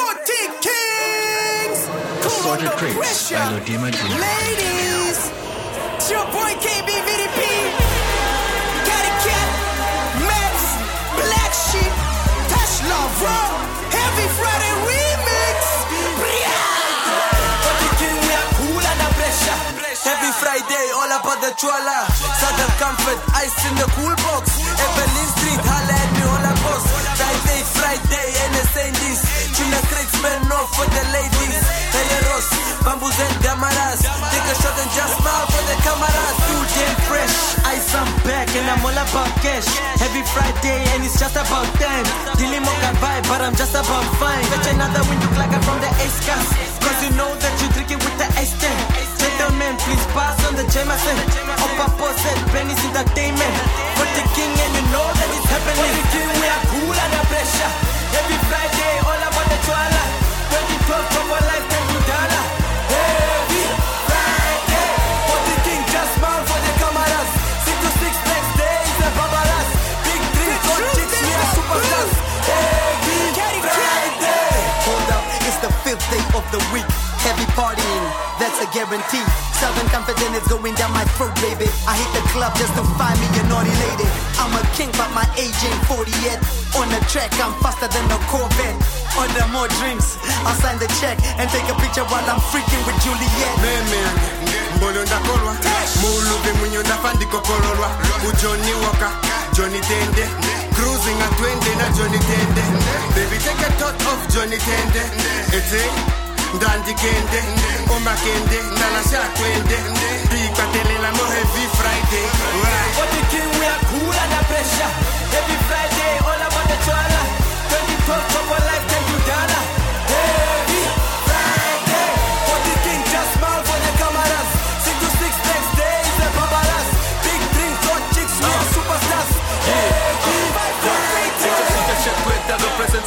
40 Kings. Cool Assorted under pressure. by Lodima G. Ladies, it's your boy KB VDP. Catty Cat, Max, Black Sheep, Touch Love, Raw, Heavy Friday Remix. Forty King, we are cool under pressure. Every Friday, all about the chola. Southern comfort, ice in the cool box. Evelyn Street, holla for the ladies. Heleros, bamboos and damaras. Take a shot and just smile for the cameras. Too damn fresh. Ice, I'm back and I'm all about cash. Every Friday, and it's just about time. Dealing mocha vibe, but I'm just about fine. Fetch another wind look like I'm from the Ace Cast. Cause you know that you drink it with the ice 10. Gentlemen, please pass on the Jameson. Upper post Benny's entertainment. For the king, and you know that it's happening. For the king, we are cool under pressure. Every Friday, all about the choala. The week. Heavy partying, that's a guarantee. Southern confident is going down my throat, baby. I hit the club just to find me a naughty lady. I'm a king, but my age ain't 40 yet. On the track, I'm faster than a Corvette. Order more drinks, I'll sign the check and take a picture while I'm freaking with Juliet. meme mbolo ndakolwa muuluve mwinyo ndafa ndikokololwa ujoni woka joni tende cruising atwende na joni tende baby take a thought of joni tende ete ndandikende omakende twende bikwatelela mo heavy friday we are cool under pressure. Every Friday, all about the chola. 2012, proper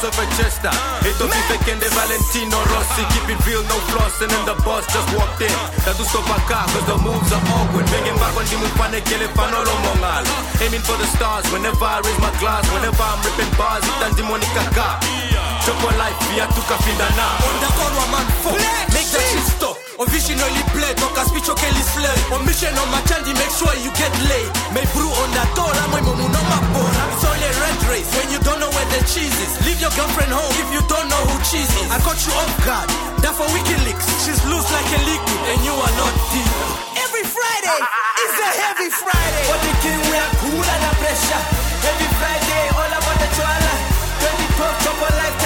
of a jester. It don't be fake the Valentino Rossi. Keep it real, no flossing, and the boss just walked in. That to stop a car, cause the moves are awkward. Bringing back on the move, pan kill it, panolo mongal. Aiming for the stars whenever I raise my glass. Whenever I'm ripping bars, it and Monica car. Choco life, via tuka finda na. Undercover man fuck Make that shit stop On visionally play Talk a speech okay slay On mission on my chandy Make sure you get laid. May brew on that door I'm mumu no my bora It's only a red race When you don't know where the cheese is. Leave your girlfriend home If you don't know who cheese is. I caught you off guard That for WikiLeaks. She's loose like a liquid And you are not deep. Every Friday is a heavy Friday. For the king we are cool under pressure. Every Friday all about the choala 2012 chopper life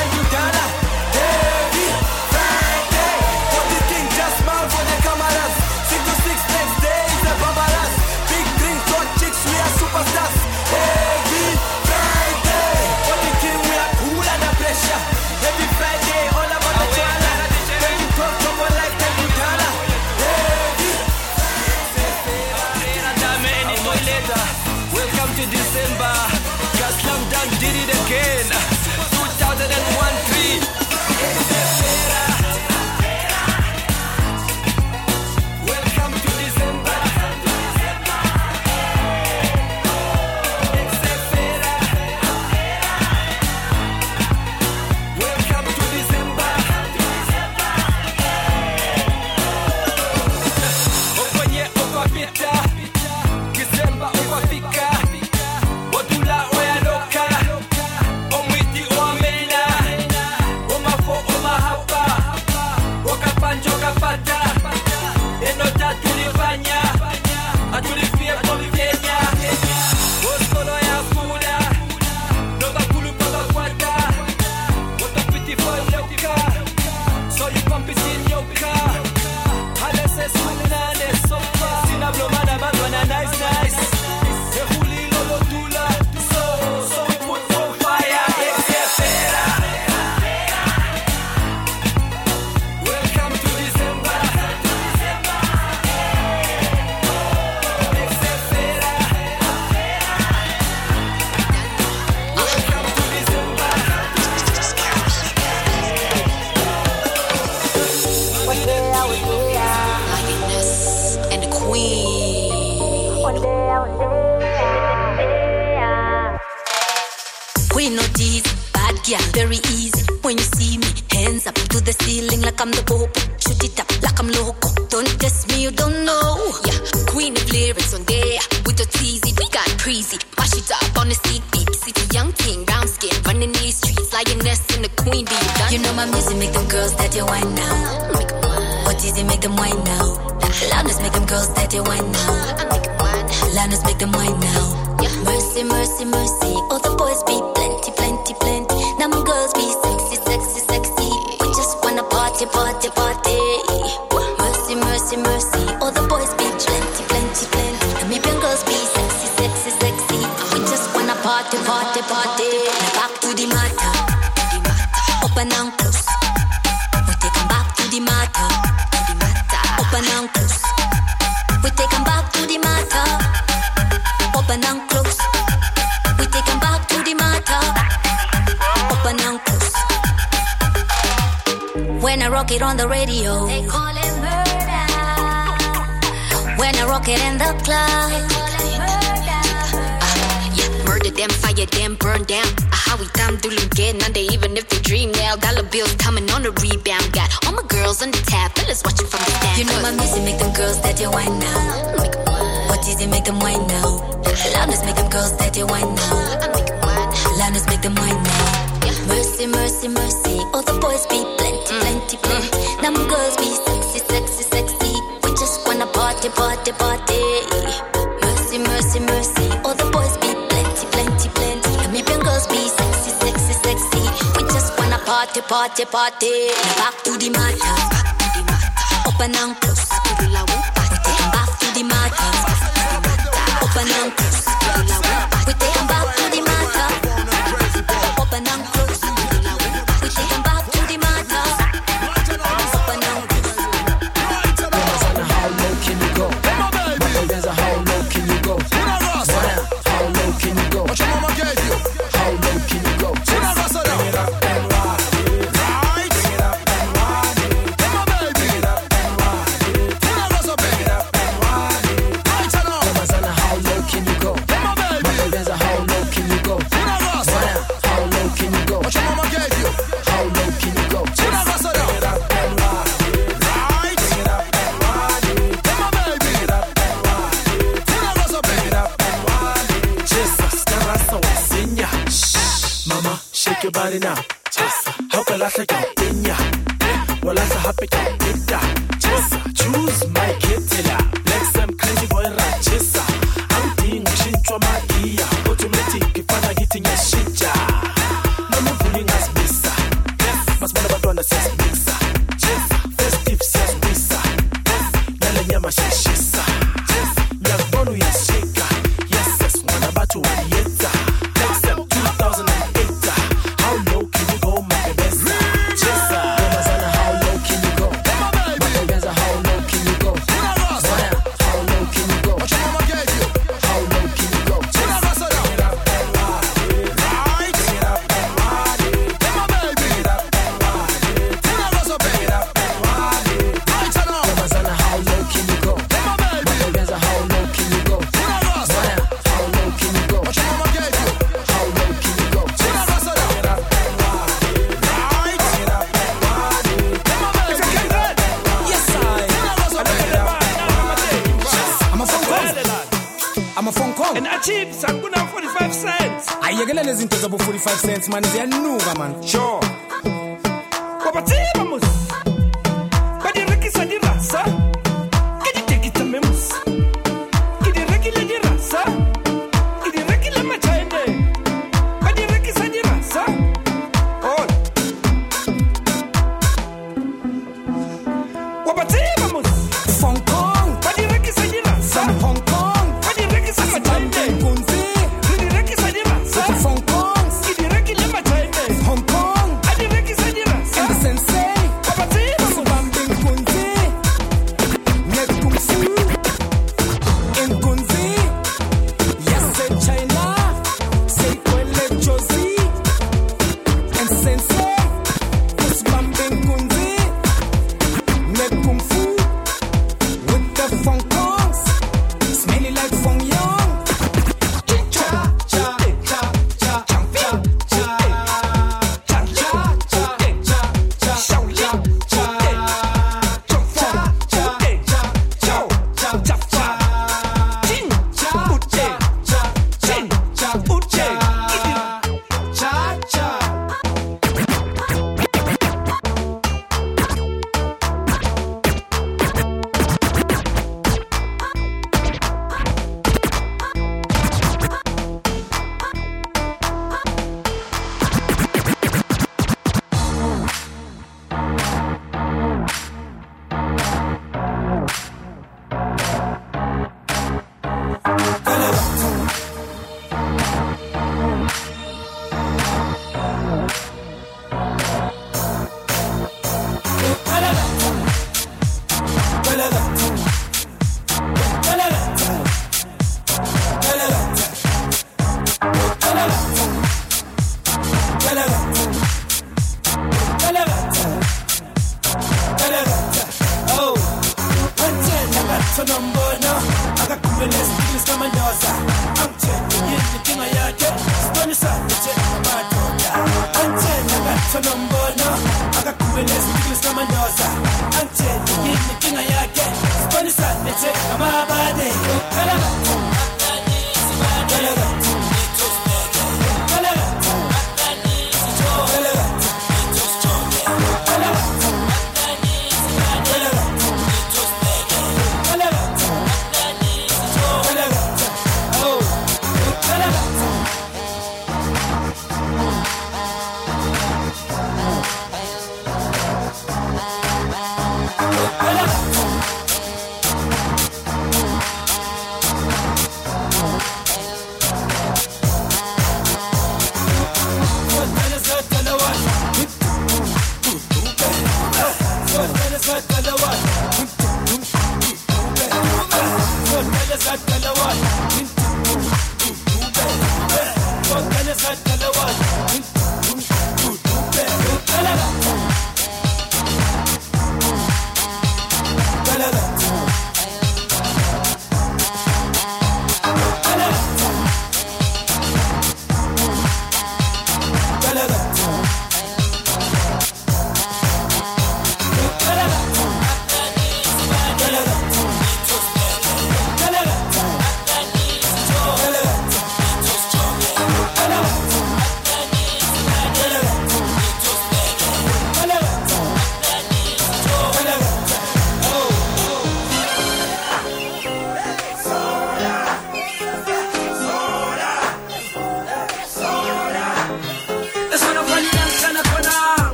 crazy. Mash it up on the seat beat. City young king, brown skin, running these streets. Lioness in the queen bee. Done. You know my music make them girls that you wine now. Make 'em wine. What easy make them wine now. Loudness make them girls that you wine now. Loudness make them on the radio, they call it murder. When I rock it in the club, they call it murder. yeah, murder them, fire them, burn down. Ah, How we time do again, and they even if they dream now, dollar bills coming on the rebound. Got all my girls on the tab, fellas watching from the stand. You know my music make them girls that you wine now. What easy make them wine now. Loudness make them girls that you wine now. Loudness make them wine now. Mercy, mercy, mercy. All the boys be plenty, plenty. Them girls be sexy, sexy, sexy. We just wanna party, party, party. Mercy, mercy, mercy. All the boys be plenty, plenty, plenty. Namibian girls be sexy, sexy, sexy. We just wanna party, party, party. Back to the matter. Open and close. Back to the matter. Open and close. Zabo 45 cents man ziyanuka man Sure. Wapatima mus. Badirekisa di rasa. Keditekita memus. Kidirekile di rasa. Kidirekile machaende. Badirekisa di rasa. Oh.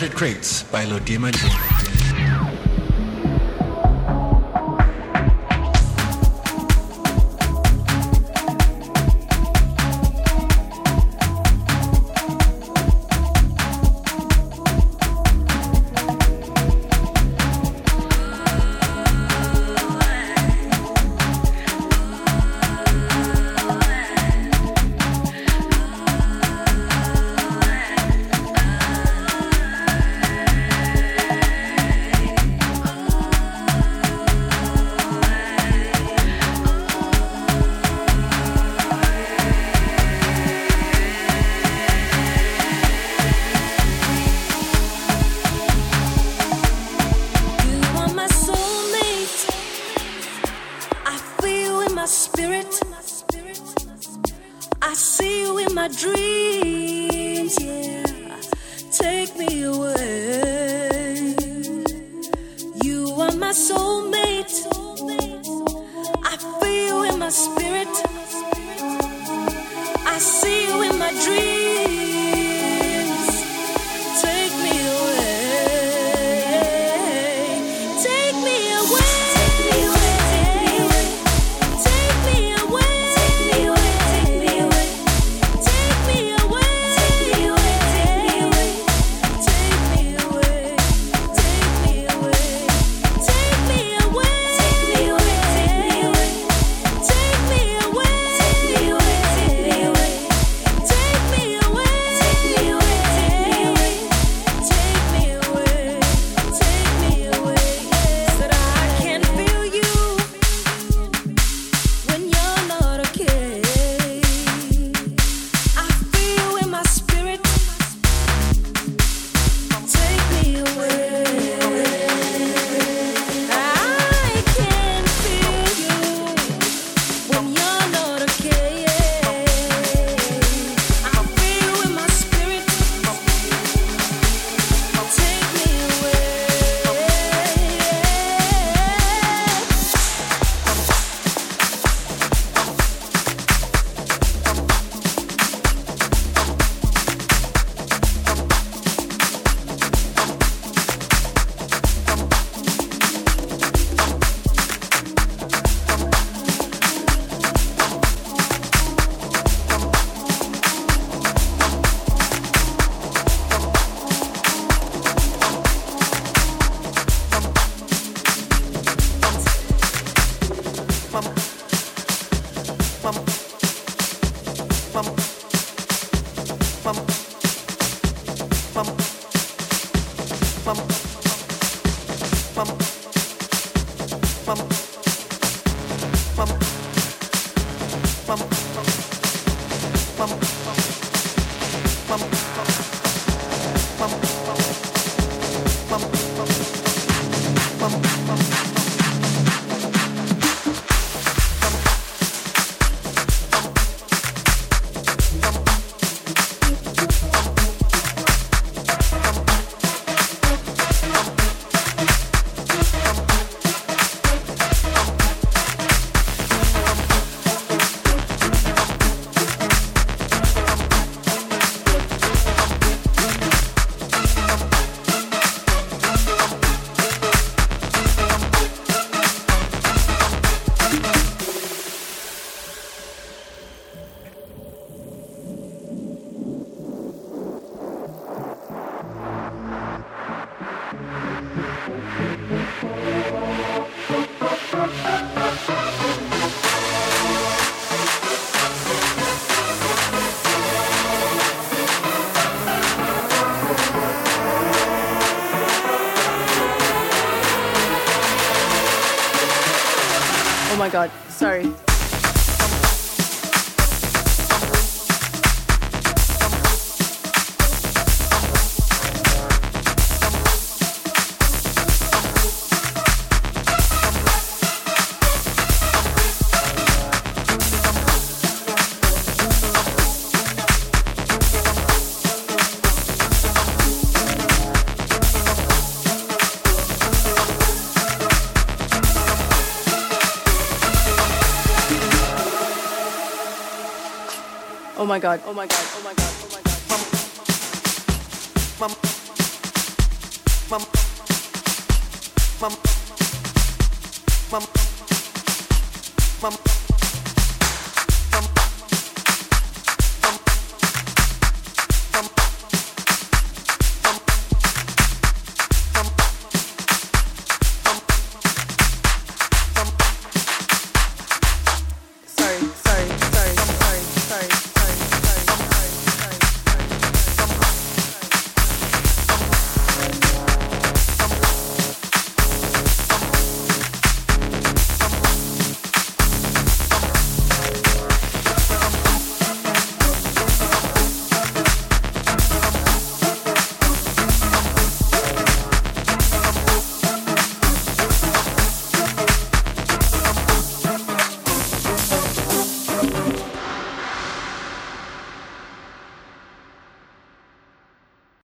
Assorted Crates by Lodima. My sorry. my god. Oh my god. Oh my god. Oh my god. Mama. Mama. Mama.